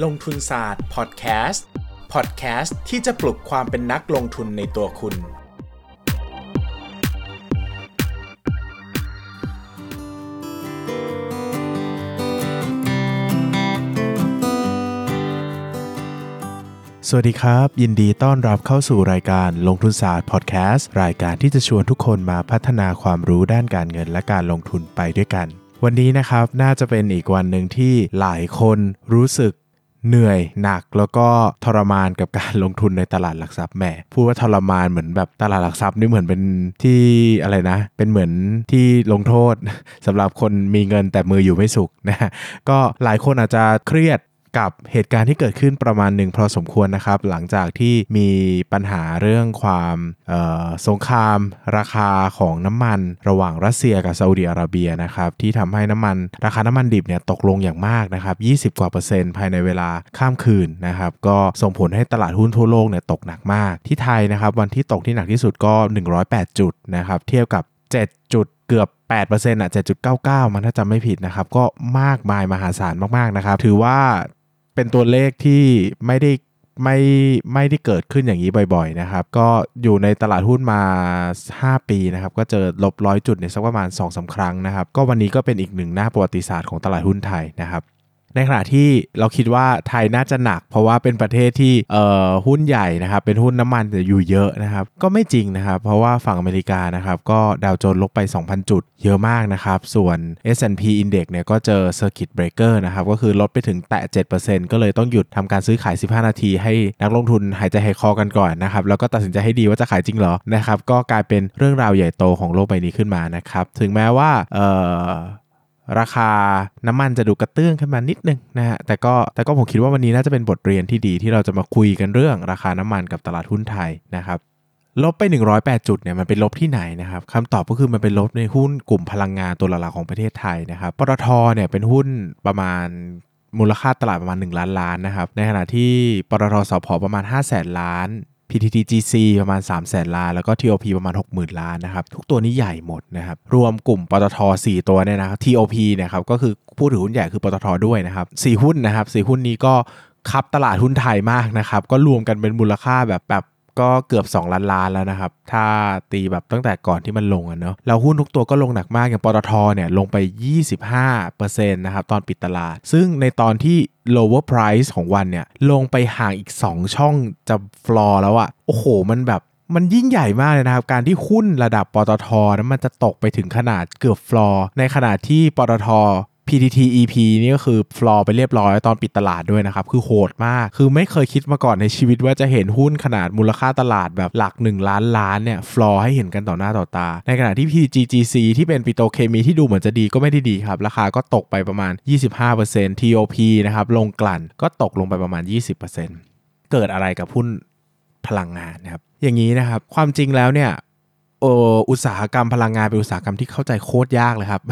ลงทุนศาสตร์พอดแคสต์พอดแคสต์ที่จะปลุกความเป็นนักลงทุนในตัวคุณ สวัสดีครับ ยินดีต้อนรับเข้าสู่รายการลงทุนศาสตร์พอดแคสต์รายการที่จะชวนทุกคนมาพัฒนาความรู้ด้านการเงินและการลงทุนไปด้วยกันวันนี้นะครับน่าจะเป็นอีกวันหนึ่งที่หลายคนรู้สึก เหนื่อยหนักแล้วก็ทรมานกับการลงทุนในตลาดหลักทรัพย์แหมพูดว่าทรมานเหมือนแบบตลาดหลักทรัพย์นี่เหมือนเป็นที่อะไรนะ เป็นเหมือนที่ลงโทษสำหรับคนมีเงินแต่มืออยู่ไม่สุขนะฮะก็หลายคนอาจจะเครียด กับเหตุการณ์ที่เกิดขึ้นประมาณหนึ่งพอสมควรนะครับ หลังจากที่มีปัญหาเรื่องความสงคราม ราคาของน้ำมันระหว่างรัสเซียกับซาอุดิอาระเบียนะครับที่ทำให้น้ำมัน ราคาน้ำมันดิบเนี่ยตกลงอย่างมากนะครับ20 กว่าเปอร์เซ็นต์ภายในเวลาข้ามคืนนะครับก็ส่งผลให้ตลาดหุ้นทั่วโลกเนี่ยตกหนักมาก ที่ไทยนะครับวันที่ตกที่หนักที่สุดก็ 108 จุดนะครับเทียบกับ 7 จุดเกือบ8%อะ7.99 มันถ้าจำไม่ผิดนะครับ ก็มากมายมหาศาลมาก ๆ นะครับ ถือว่า เป็นตัวเลขที่ไม่ได้ไม่ไม่ได้เกิดขึ้นอย่างนี้บ่อยๆนะครับ ก็อยู่ในตลาดหุ้นมา 5 ปีนะครับ ก็เจอลบร้อยจุดในสักประมาณ2อสาครั้งนะครับ ก็วันนี้ก็เป็นอีกหนึ่งหน้าประวัติศาสตร์ของตลาดหุ้นไทยนะครับ ในขณะที่เราคิดว่าไทยน่าจะหนัก เพราะว่าเป็นประเทศที่เอ่อหุ้นใหญ่นะครับเป็นหุ้นน้ำมันแต่อยู่เยอะนะครับก็ไม่จริงนะครับ เพราะว่าฝั่งอเมริกานะครับก็ดาวโจนส์ลบไป 2,000 จุดเยอะมากนะครับ ส่วน S&P Index เนี่ยก็เจอ Circuit Breaker นะครับก็คือลดไปถึงแตะ 7%ก็เลยต้องหยุดทำการซื้อขาย 15 นาที ให้นักลงทุนหายใจหายคอกันก่อนนะครับแล้วก็ตัดสินใจให้ดีว่าจะขายจริงเหรอนะครับก็กลายเป็นเรื่องราวใหญ่โตของโลกใบนี้ขึ้นมานะครับถึงแม้ว่าเอ่อ ราคาน้ำมันจะดูกระเตื้องขึ้นมานิดนึงนะฮะแต่ก็แต่ก็ผมคิดว่าวันนี้น่าจะเป็นบทเรียนที่ดีที่เราจะมาคุยกันเรื่องราคาน้ำมันกับตลาดหุ้นไทยนะครับลบไป 108 จุดเนี่ยมันเป็นลบที่ไหนนะครับคำตอบก็คือมันเป็นลบในหุ้นกลุ่มพลังงานตัวหลักๆของประเทศไทยนะครับปตทเนี่ยเป็นหุ้นประมาณมูลค่าตลาดประมาณ 1 ล้านล้านนะครับในขณะที่ปตทสพประมาณ 5 0 0แสนล้าน PTTGC ประมาณ 3 0 0แสนล้าน แล้วก็ TOP ประมาณ 60,000 ล้านนะครับ ทุกตัวนี้ใหญ่หมดนะครับ รวมกลุ่มปตท 4 ตัวเนี่ยนะครับ TOP เนี่ยครับก็คือผู้ถือหุ้นใหญ่คือปตทด้วยนะครับ4หุ้นนะครับ4หุ้นนี้ก็คับตลาดหุ้นไทยมากนะครับ ก็รวมกันเป็นมูลค่าแบบแบบ ก็เกือบ 2 ล้านล้านแล้วนะครับ ถ้าตีแบบตั้งแต่ก่อนที่มันลงอะเนาะแล้วหุ้นทุกตัวก็ลงหนักมากอย่างปตทเนี่ยลงไป 25%นะครับตอนปิดตลาด ซึ่งในตอนที่ lower price ของวันเนี่ยลงไปห่างอีก 2 ช่องจะ floor แล้วอะโอ้โห มันแบบมันยิ่งใหญ่มากเลยนะครับ การที่หุ้นระดับปตทนั้นมันจะตกไปถึงขนาดเกือบ floor ในขณะที่ปตท PTTEP นี่ก็คือฟลอร์ไปเรียบร้อยตอนปิดตลาดด้วยนะครับ คือโหดมาก คือไม่เคยคิดมาก่อนในชีวิตว่าจะเห็นหุ้นขนาดมูลค่าตลาดแบบหลัก 1 ล้านล้านเนี่ยฟลอร์ให้เห็นกันต่อหน้าต่อตา ในขณะที่ PTTGC ที่เป็นปิโตเคมีที่ดูเหมือนจะดีก็ไม่ได้ดีครับ ราคาก็ตกไปประมาณ 25% TOP นะครับลงกลั่นก็ตกลงไปประมาณ 20%เกิดอะไรกับหุ้นพลังงานนะครับอย่างนี้นะครับความจริงแล้วเนี่ย อุตสาหกรรมพลังงานเป็นอุตสาหกรรมที่เข้าใจโคตรยากเลยครับ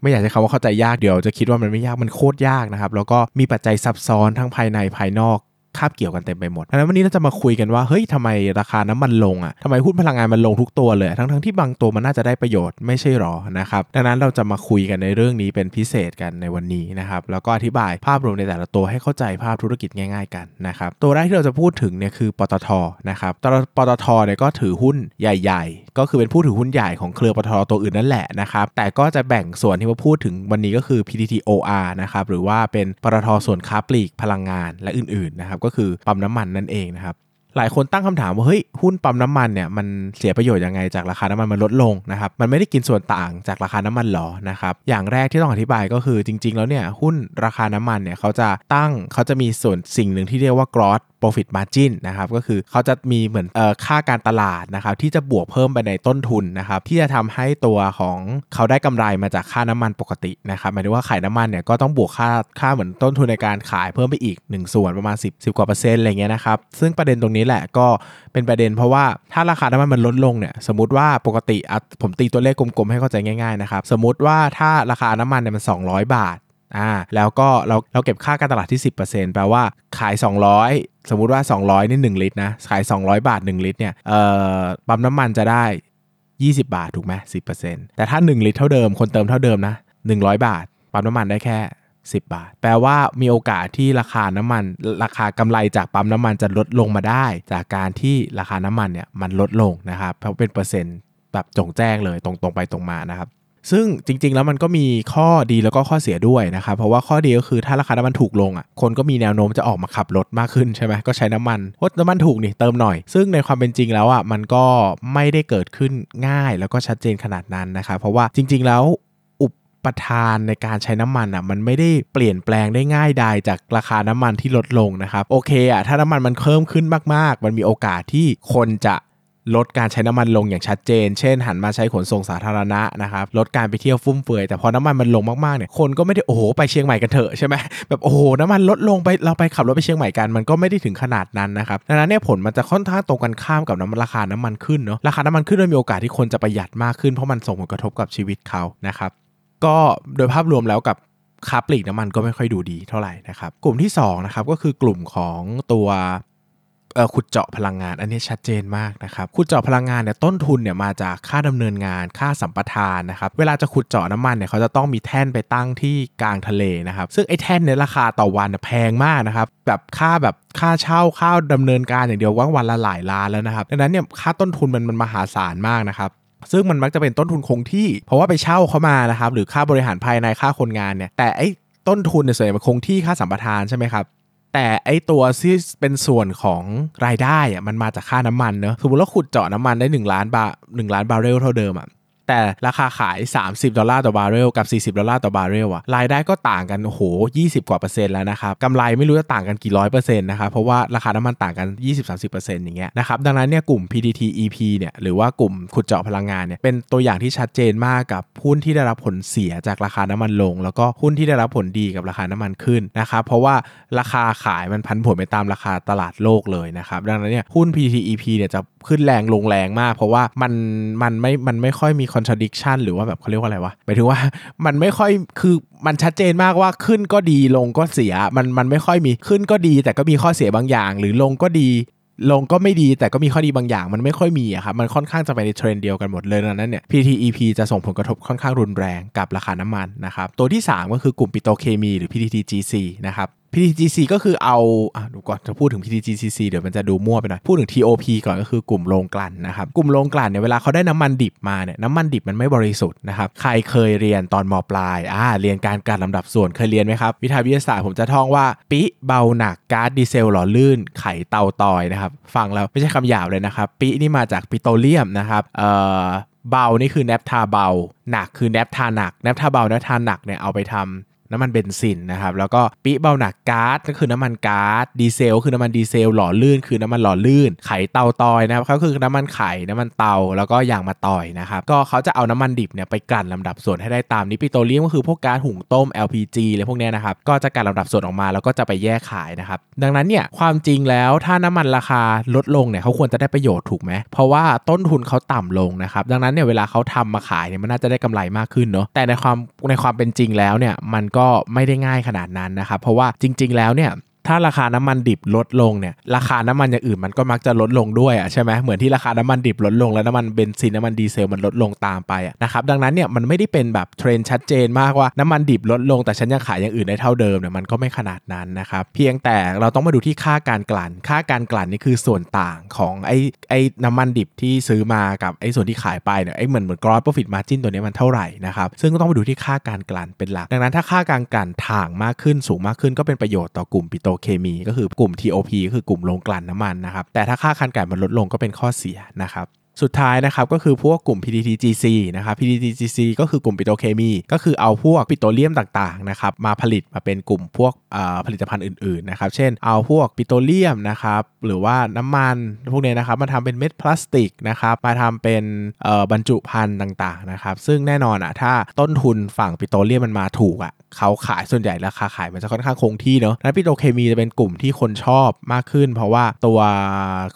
ไม่อยากจะคำว่าเข้าใจยากเดี๋ยวจะคิดว่ามันไม่ยากมันโคตรยากนะครับ แล้วก็มีปัจจัยซับซ้อนทั้งภายในภายนอก คาบเกี่ยวกันเต็มไปหมดดังนั้นวันนี้เราจะมาคุยกันว่าเฮ้ยทำไมราคาน้ำมันลงอะทำไมหุ้นพลังงานมันลงทุกตัวเลยทั้งทั้งที่บางตัวมันน่าจะได้ประโยชน์ไม่ใช่หรอนะครับดังนั้นเราจะมาคุยกันในเรื่องนี้เป็นพิเศษกันในวันนี้นะครับแล้วก็อธิบายภาพรวมในแต่ละตัวให้เข้าใจภาพธุรกิจง่ายๆกันนะครับตัวแรกที่เราจะพูดถึงเนี่ยคือปตทนะครับปตทเนี่ยก็ถือหุ้นใหญ่ๆ ก็คือเป็นผู้ถือหุ้นใหญ่ของเครือปตทตัวอื่นนั่นแหละนะครับแต่ก็จะแบ่งส่วนที่มาพูดถึงวันนี้ก็คือ PTTOR นะครับหรือว่าเป็นปตทส่วนค้าปลีกพลังงานและอื่นๆนะครับก็็คือปั๊มน้ำมันนั่นเองนะครับหลายคนตั้งคำถามว่าเฮ้ยหุ้นปั๊มน้ำมันเนี่ยมันเสียประโยชน์ยังไงจากราคาน้ำมันมันลดลงนะครับมันไม่ได้กินส่วนต่างจากราคาน้ำมันหรอนะครับอย่างแรกที่ต้องอธิบายก็คือจริง ๆ แล้วเนี่ยหุ้นราคาน้ำมันเนี่ยเขาจะตั้งเขาจะมีส่วนสิ่งหนึ่งที่เรียกว่ากรอส profit margin นะครับก็คือเขาจะมีเหมือนออค่าการตลาดนะครับที่จะบวกเพิ่มไปในต้นทุนนะครับที่จะทำให้ตัวของเขาได้กำไรมาจากค่าน้ำมันปกตินะครับหมายถึงว่าขายน้ำมันเนี่ยก็ต้องบวกค่าค่าเหมือนต้นทุนในการขายเพิ่มไปอีก 1 ส่วนประมาณ 10 10กว่าเปอร์เซ็นต์อะไรเงี้ยนะครับซึ่งประเด็นตรงนี้แหละก็เป็นประเด็นเพราะว่าถ้าราคาน้ำมันมันลดลงเนี่ยสมมติว่าปกติผมตีตัวเลขกลมๆให้เข้าใจง่ายๆนะครับสมมติว่าถ้าราคาน้ำมันเนี่ยมัน 200 บาท อ่าแล้วก็เราเราเก็บค่าการตลาดที่ 10%แปลว่าขาย 200 สมมุติว่า 200นี่1ลิตรนะขาย 200 บาท 1 ลิตรเนี่ยเอ่อปั๊มน้ำมันจะได้ 20 บาทถูกไหม10%แต่ถ้า 1 ลิตรเท่าเดิมคนเติมเท่าเดิมนะ100 บาท ปั๊มน้ำมันได้แค่ 10 บาท แปลว่ามีโอกาสที่ราคาน้ำมัน ราคากำไรจากปั๊มน้ำมันจะลดลงมาได้ จากการที่ราคาน้ำมันเนี่ยมันลดลงนะครับเพราะเป็นเปอร์เซ็นต์แบบจงแจ้งเลยตรงๆไปตรงมานะครับ ซึ่งจริงๆ แล้วมันก็มีข้อดีแล้วก็ข้อเสียด้วยนะครับ เพราะว่าข้อดีก็คือถ้าราคาน้ำมันถูกลงอะคนก็มีแนวโน้มจะออกมาขับรถมากขึ้นใช่ไหมก็ใช้น้ำมันราน้ำมันถูกนี่เติมหน่อย ซึ่งในความเป็นจริงแล้วอะมันก็ไม่ได้เกิดขึ้นง่ายแล้วก็ชัดเจนขนาดนั้นนะครับเพราะว่าจริง ๆ แล้วอุปทานในการใช้น้ำมันอะมันไม่ได้เปลี่ยนแปลงได้ง่ายใดจากราคาน้ำมันที่ลดลงนะครับโอเคอะถ้าน้ำมันมันเพิ่มขึ้นมากๆ มันมีโอกาสที่คนจะ ลดการใช้น้ำมันลงอย่างชัดเจน เช่น หันมาใช้ขนส่งสาธารณะนะครับ ลดการไปเที่ยวฟุ่มเฟือย แต่พอน้ำมันมันลงมากๆ เนี่ย คนก็ไม่ได้โอ้โหไปเชียงใหม่กันเถอะใช่ไหมแบบโอ้โหน้ำมันลดลงไปเราไปขับรถไปเชียงใหม่กันมันก็ไม่ได้ถึงขนาดนั้นนะครับดังนั้นเนี่ยผลมันจะค่อนข้างตรงกันข้ามกับน้ำมันราคาน้ำมันขึ้นเนาะราคาน้ำมันขึ้นด้วยมีโอกาสที่คนจะประหยัดมากขึ้นเพราะมันส่งผลกระทบกับชีวิตเขานะครับก็โดยภาพรวมแล้วกับค้าปลีกน้ำมันก็ไม่ค่อยดูดีเท่าไหร่นะครับกลุ่มที่2นะครับก็คือกลุ่มของตัว ขุดเจาะพลังงาน อันนี้ชัดเจนมากนะครับขุดเจาะพลังงานเนี่ยต้นทุนเนี่ยมาจากค่าดำเนินงานค่าสัมปทานนะครับเวลาจะขุดเจาะน้ำมันเนี่ยเขาจะต้องมีแท่นไปตั้งที่กลางทะเลนะครับซึ่งไอ้แท่นเนี่ยราคาต่อวันแพงมากนะครับแบบค่าแบบค่าเช่าค่าดำเนินการอย่างเดียวว่าวันละหลายล้านแล้วนะครับดังนั้นเนี่ยค่าต้นทุนมันมันมหาศาลมากนะครับซึ่งมันมักจะเป็นต้นทุนคงที่ เพราะว่าไปเช่าเขามานะครับหรือค่าบริหารภายในค่าคนงานเนี่ยแต่ไอ้ต้นทุนเนี่ยส่วนใหญ่มันคงที่ค่าสัมปทานใช่ไหมครับ แต่ไอตัวที่เป็นส่วนของรายได้อะมันมาจากค่าน้ำมันเนอะสมมติว่าขุดเจาะน้ำมันได้ 1 ล้านบาท1ล้านบาร์เรลเท่าเดิมอะ แต่ราคาขาย 30 ดอลลาร์ต่อบาร์เรลกับ 40 ดอลลาร์ต่อบาร์เรลอะรายได้ก็ต่างกันโอ้โห 20 กว่าเปอร์เซ็นต์แล้วนะครับกำไรไม่รู้จะต่างกันกี่ร้อยเปอร์เซ็นต์นะครับเพราะว่าราคาน้ำมันต่างกัน 20-30%อย่างเงี้ยนะครับดังนั้นเนี่ยกลุ่ม PTTEP เนี่ยหรือว่ากลุ่มขุดเจาะพลังงานเนี่ยเป็นตัวอย่างที่ชัดเจนมากกับหุ้นที่ได้รับผลเสียจากราคาน้ำมันลง แล้วก็หุ้นที่ได้รับผลดีกับราคาน้ำมันขึ้นนะครับเพราะว่าราคาขายมันผันผวนไปตามราคาตลาดโลกเลยนะครับดังนั้นเนี่ยหุ้น PTTEP เนี่ยจะขึ้นแรงลงแรงมาก เพราะว่ามันมันไม่มันไม่ค่อยมี contradiction หรือว่าแบบเขาเรียกว่าอะไรวะหมายถึงว่ามันไม่ค่อยคือมันชัดเจนมากว่าขึ้นก็ดีลงก็เสียมันมันไม่ค่อยมีขึ้นก็ดี แต่ก็มีข้อเสียบางอย่าง หรือลงก็ดีลงก็ไม่ดีแต่ก็มีข้อดีบางอย่าง มันไม่ค่อยมีอะครับมันค่อนข้างจะไปในเทรนเดียวกันหมดเลยดังนั้นเนี่ย PTTEP จะส่งผลกระทบค่อนข้างรุนแรงกับราคาน้ำมันนะครับตัวที่ 3 ก็คือกลุ่มปิโตเคมีหรือ PTTGC นะครับ PTGC ก็คือเอาอะดูก่อนจะพูดถึง PTGC เดี๋ยวมันจะดูมั่วไปหน่อย พูดถึง TOP ก่อนก็คือกลุ่มโรงกลั่นนะครับ กลุ่มโรงกลั่นเนี่ยเวลาเขาได้น้ำมันดิบมาเนี่ยน้ำมันดิบมันไม่บริสุทธิ์นะครับ ใครเคยเรียนตอนมปลาย อ่า เรียนการกลั่นลำดับส่วนเคยเรียนไหมครับ วิทยาวิทยาศาสตร์ผมจะท่องว่า ปิเบาหนักก๊าซดีเซลหล่อลื่น ไขเตาตอยนะครับ ฟังแล้วไม่ใช่คำหยาบเลยนะครับ ปินี่มาจากปิโตรเลียมนะครับ เอ่อเบานี่คือแนปทาเบา หนักคือแนปทาหนักแนปทาเบาแนปทาหนักเนี่ยเอาไปทำ น้ำมันเบนซินนะครับแล้วก็ปิเบาหนักก๊าซก็คือน้ำมันก๊าซดีเซลคือน้ำมันดีเซลหล่อลื่น คือน้ำมันหล่อลื่น ไขเตาตอยนะครับก็คือน้ำมันไข่น้ำมันเตาแล้วก็ยางมาตอยนะครับก็เขาจะเอาน้ำมันดิบเนี่ยไปกลั่นลำดับส่วนให้ได้ตามนี้ปิโตรเลียมก็คือพวกก๊าซหุงต้ม LPG อะไรพวกเนี้ยนะครับก็จะกลั่นลำดับส่วนออกมาแล้วก็จะไปแยกขายนะครับดังนั้นเนี่ยความจริงแล้วถ้าน้ำมันราคาลดลงเนี่ยเขาควรจะได้ประโยชน์ถูกไหมเพราะว่าต้นทุนเขาต่ำลงนะครับดังนั้นเนี่ยเวลาเขาทำมาขายเนี่ยมันน่าจะได้กำไรมากขึ้นเนาะแต่ในความในความเป็นจริงแล้วเนี่ยมันก็ไม่ได้ง่ายขนาดนั้นนะครับเพราะว่าจริง ๆ แล้วเนี่ย ถ้าราคาน้ำมันดิบลดลงเนี่ยราคาน้ำมันอย่างอื่นมันก็มักจะลดลงด้วยอะใช่ไหมเหมือนที่ราคาน้ำมันดิบลดลงแล้วน้ำมันเบนซินน้ำมันดีเซลมันลดลงตามไปอะนะครับดังนั้นเนี่ยมันไม่ได้เป็นแบบเทรนชัดเจนมากว่าน้ำมันดิบลดลงแต่ฉันยังขายอย่างอื่นได้เท่าเดิมเนี่ยมันก็ไม่ขนาดนั้นนะครับเพียงแต่เราต้องมาดูที่ค่าการกลั่น ค่าการกลั่นนี่คือส่วนต่างของไอ้ไอ้น้ำมันดิบที่ซื้อมากับไอ้ส่วนที่ขายไปเนี่ยไอ้เหมือนเหมือน gross profit margin ตัวนี้มันเท่าไหร่นะครับซึ่งก็ต้องไปดูที่ค่าการกลั่นเป็นหลัก ดังนั้นถ้าค่าการกลั่นถ่างมากขึ้นสูงมากขึ้นก็เป็นประโยชน์ต่อกลุ่มปิโตเคมีก็คือกลุ่ม TOP ก็คือกลุ่มโรงกลั่นน้ำมันนะครับ แต่ถ้าค่าการกลั่นมันลดลงก็เป็นข้อเสียนะครับสุดท้ายนะครับก็คือพวกกลุ่ม PTTGC นะครับ PTTGC ก็คือกลุ่มปิโตรเคมี ก็คือเอาพวกปิโตรเลียมต่างๆนะครับมาผลิตมาเป็นกลุ่มพวกผลิตภัณฑ์อื่นๆนะครับเช่นเอาพวกปิโตรเลียมนะครับหรือว่าน้ำมันพวกนี้นะครับมาทำเป็นเม็ดพลาสติกนะครับมาทำเป็นบรรจุภัณฑ์ต่างๆนะครับซึ่งแน่นอนอะถ้าต้นทุนฝั่งปิโตรเลียมมันมาถูกอะเขาขายส่วนใหญ่ราคาขายมันจะค่อนข้างคงที่เนาะนั้นปิโตรเคมีจะเป็นกลุ่มที่คนชอบมากขึ้น เพราะว่าตัว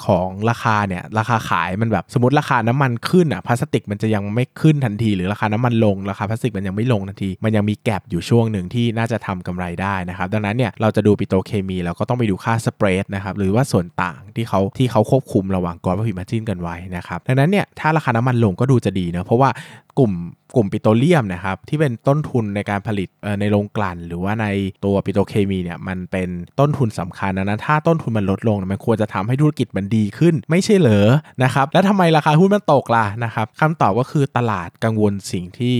ของราคาเนี่ยราคาขายมันแบบสมมติราคาน้ำมันขึ้นอะพลาสติกมันจะยังไม่ขึ้นทันที หรือราคาน้ำมันลงราคาพลาสติกมันยังไม่ลงทันที มันยังมีแกลบอยู่ช่วงหนึ่งที่น่าจะทำกำไรได้นะครับดังนั้นเนี่ยเราจะดูปิโตรเคมีเราก็ต้องไปดูค่าสเปรดนะครับหรือว่าส่วนต่างที่เขาที่เขาควบคุมระหว่างกรอบผิดมาจิ้นกันไว้นะครับดังนั้นเนี่ยถ้าราคาน้ำมันลงก็ดูจะดีเนะเพราะว่ากลุ่มกลุ่มปิโตรเลียมนะครับที่เป็นต้นทุนในการผลิตในโรงกลั่น หรือว่าในตัวปิโตรเคมีเนี่ยมันเป็นต้นทุนสำคัญนะนั้นถ้าต้นทุนมันลดลงมันควรจะทำให้ธุรกิจมันดีขึ้น ไม่ใช่เหรอนะครับแล้วทำไมราคาหุ้นมันตกล่ะนะครับคำตอบก็คือตลาดกังวลสิ่งที่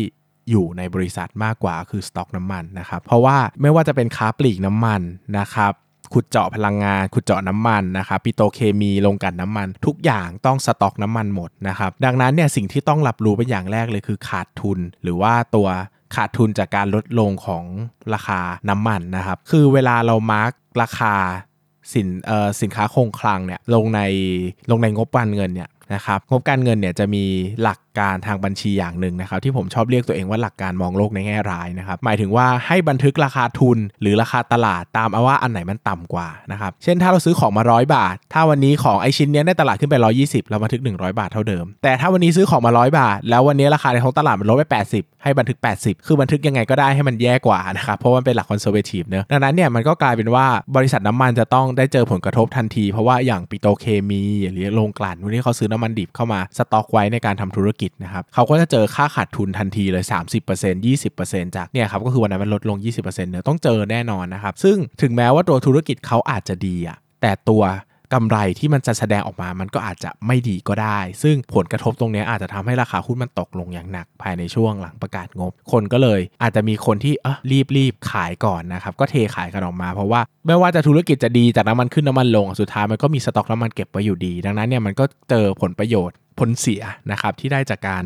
อยู่ในบริษัทมากกว่าคือสต็อกน้ำมันนะครับเพราะว่าไม่ว่าจะเป็นค้าปลีกน้ำมันนะครับ ขุดเจาะพลังงาน ขุดเจาะน้ำมันนะครับปิโตเคมีโรงกลั่นน้ำมัน ทุกอย่างต้องสต็อกน้ำมันหมดนะครับดังนั้นเนี่ยสิ่งที่ต้องรับรู้เป็นอย่างแรกเลยคือขาดทุน หรือว่าตัวขาดทุนจากการลดลงของราคาน้ำมันนะครับคือเวลาเรามาร์กราคาสินเอ่อสินค้าคงคลังเนี่ยลงในลงในงบการเงินเนี่ยนะครับงบการเงินเนี่ยจะมีหลัก การทางบัญชีอย่างหนึ่งนะครับที่ผมชอบเรียกตัวเองว่าหลักการมองโลกในแง่ร้ายนะครับหมายถึงว่าให้บันทึกราคาทุน หรือราคาตลาดตามเอาว่าอันไหนมันต่ำกว่านะครับเช่นถ้าเราซื้อของมาร้อยบาท ถ้าวันนี้ของไอชิ้นนี้ในตลาดขึ้นไป 120 เราบันทึก 100 บาทเท่าเดิม แต่ถ้าวันนี้ซื้อของมาร้อยบาท แล้ววันนี้ราคาในท้องตลาดมันลดไป 80 ให้บันทึก 80 คือบันทึกยังไงก็ได้ให้มันแย่กว่านะครับเพราะมันเป็นหลัก conservative เนอะดังนั้นเนี่ยมันก็กลายเป็นว่าบริษัทน้ำมันจะต้องได้เจอผลกระทบทันที เพราะว่าอย่างปิโตเคมีหรือโรงกลั่นวันนี้เขาซื้อน้ำมันดิบเข้ามาสต็อกไว้ในการทำธุรกิจนะครับเขาก็จะเจอค่าขาดทุนทันทีเลย 30% 20%จากเนี่ยครับก็คือวันนั้นมันลดลง 20%เนี่ยต้องเจอแน่นอนนะครับซึ่งถึงแม้ว่าตัวธุรกิจเขาอาจจะดีอะแต่ตัว กำไรที่มันจะแสดงออกมา มันก็อาจจะไม่ดีก็ได้ ซึ่งผลกระทบตรงนี้อาจจะทำให้ราคาหุ้นมันตกลงอย่างหนักภายในช่วงหลังประกาศงบ คนก็เลย อาจจะมีคนที่เออรีบรีบขายก่อนนะครับก็เทขายกันออกมาเพราะว่าไม่ว่าจะธุรกิจจะดีจากน้ำมันขึ้นน้ำมันลงสุดท้ายมันก็มีสต็อกน้ำมันเก็บไว้อยู่ดี ดังนั้นเนี่ยมันก็เจอผลประโยชน์ผลเสียนะครับที่ได้จากการ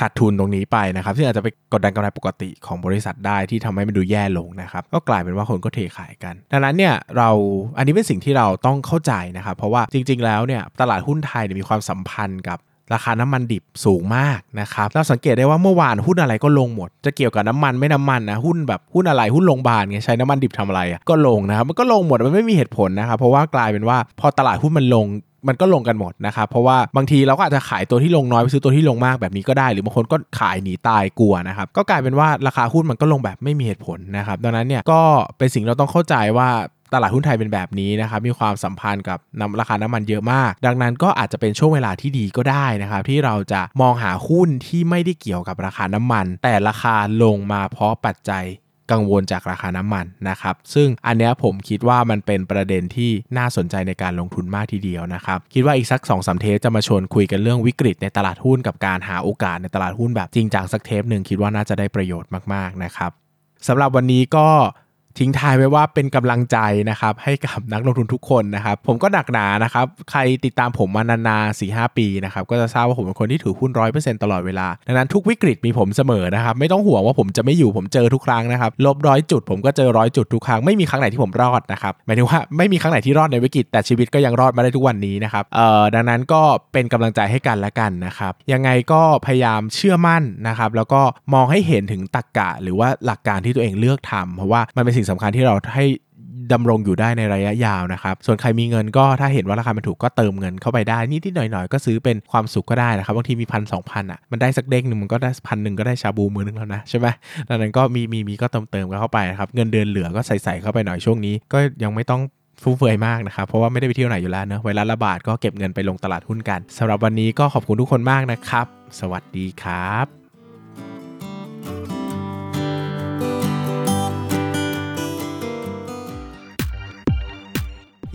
ขาดทุนตรงนี้ไปนะครับ ซึ่งอาจจะไปกดดันกำไรปกติของบริษัทได้ที่ทำให้มันดูแย่ลงนะครับ ก็กลายเป็นว่าคนก็เทขายกัน ดังนั้นเนี่ยเราอันนี้เป็นสิ่งที่เราต้องเข้าใจนะครับ เพราะว่าจริง ๆ แล้วเนี่ยตลาดหุ้นไทยมีความสัมพันธ์กับราคาน้ำมันดิบสูงมากนะครับ เราสังเกตได้ว่าเมื่อวานหุ้นอะไรก็ลงหมด จะเกี่ยวกับน้ำมันไม่น้ำมันนะหุ้นแบบหุ้นอะไรหุ้นโรงพยาบาลไงใช้น้ำมันดิบทำอะไรอะก็ลงนะครับมันก็ลงหมดมันไม่มีเหตุผลนะครับเพราะว่ากลายเป็นว่าพอตลาดหุ้นมันลง มันก็ลงกันหมดนะครับเพราะว่าบางทีเราก็อาจจะขายตัวที่ลงน้อยไปซื้อตัวที่ลงมากแบบนี้ก็ได้ หรือบางคนก็ขายหนีตายกลัวนะครับก็กลายเป็นว่าราคาหุ้นมันก็ลงแบบไม่มีเหตุผลนะครับดังนั้นเนี่ยก็เป็นสิ่งเราต้องเข้าใจว่าตลาดหุ้นไทยเป็นแบบนี้นะครับมีความสัมพันธ์กับนำราคาน้ำมันเยอะมาก ดังนั้นก็อาจจะเป็นช่วงเวลาที่ดีก็ได้นะครับที่เราจะมองหาหุ้นที่ไม่ได้เกี่ยวกับราคาน้ำมัน แต่ราคาลงมาเพราะปัจจัย กังวลจากราคาน้ำมันนะครับ ซึ่งอันนี้ผมคิดว่ามันเป็นประเด็นที่น่าสนใจในการลงทุนมากทีเดียวนะครับ คิดว่าอีกสัก2อสเทปจะมาชวนคุยกันเรื่องวิกฤตในตลาดหุ้นกับการหาโอกาสในตลาดหุ้นแบบจริงจังสักเทปหนึ่งคิดว่าน่าจะได้ประโยชน์มากๆนะครับสำหรับวันนี้ก็ ทิ้งท้ายไว้ว่าเป็นกำลังใจนะครับให้กับนักลงทุนทุกคนนะครับ ผมก็หนักหนานะครับ ใครติดตามผมมานานๆสี่หปีนะครับ ก็จะทราบว่าผมเป็นคนที่ถือหุ้นร้อยเปอร์เซ็นต์ตลอดเวลา ดังนั้นทุกวิกฤตมีผมเสมอนะครับ ไม่ต้องห่วงว่าผมจะไม่อยู่ผมเจอทุกครั้งนะครับ ลบร้อยจุดผมก็เจอร้อยจุดทุกครั้ง ไม่มีครั้งไหนที่ผมรอดนะครับ หมายถึงว่าไม่มีครั้งไหนที่รอดในวิกฤต แต่ชีวิตก็ยังรอดมาได้ทุกวันนี้นะครับ เอ่อ ดังนั้นก็เป็นกำลังใจให้กันและกันนะครับ ยังไงก็พยายามเชื่อมั่นนะครับ แล้วก็มองให้เห็นถึงตรรกกะ หรือว่าหลักการที่ตัวเองเลือกทำเพราะว่ามันเป็นสิ่งสำคัญที่เราให้ดำรงอยู่ได้ในระยะยาวนะครับ ส่วนใครมีเงินก็ถ้าเห็นว่าราคามันถูกก็เติมเงินเข้าไปได้นี่ที่หน่อยๆ ก็ซื้อเป็นความสุขก็ได้นะครับบางทีมีพันสองพันอะมันได้สักเด้งหนึ่งมันก็ได้พันหนึ่งก็ได้ชาบูมือนึงแล้วนะใช่ไหมดังนั้นก็มีมีมีก็เติมเติมกันเข้าไปนะครับเงินเดือนเหลือก็ใส่ใส่เข้าไปหน่อยช่วงนี้ ก็ยังไม่ต้องฟุ่มเฟือยมากนะครับ เพราะว่าไม่ได้ไปเที่ยวไหนอยู่แล้วเนอะไวรัสระบาดก็เก็บเงินไปลงตลาดหุ้นกันสำหรับวันนี้ก็ขอบคุณทุกคนมากนะครับ สวัสดีครับ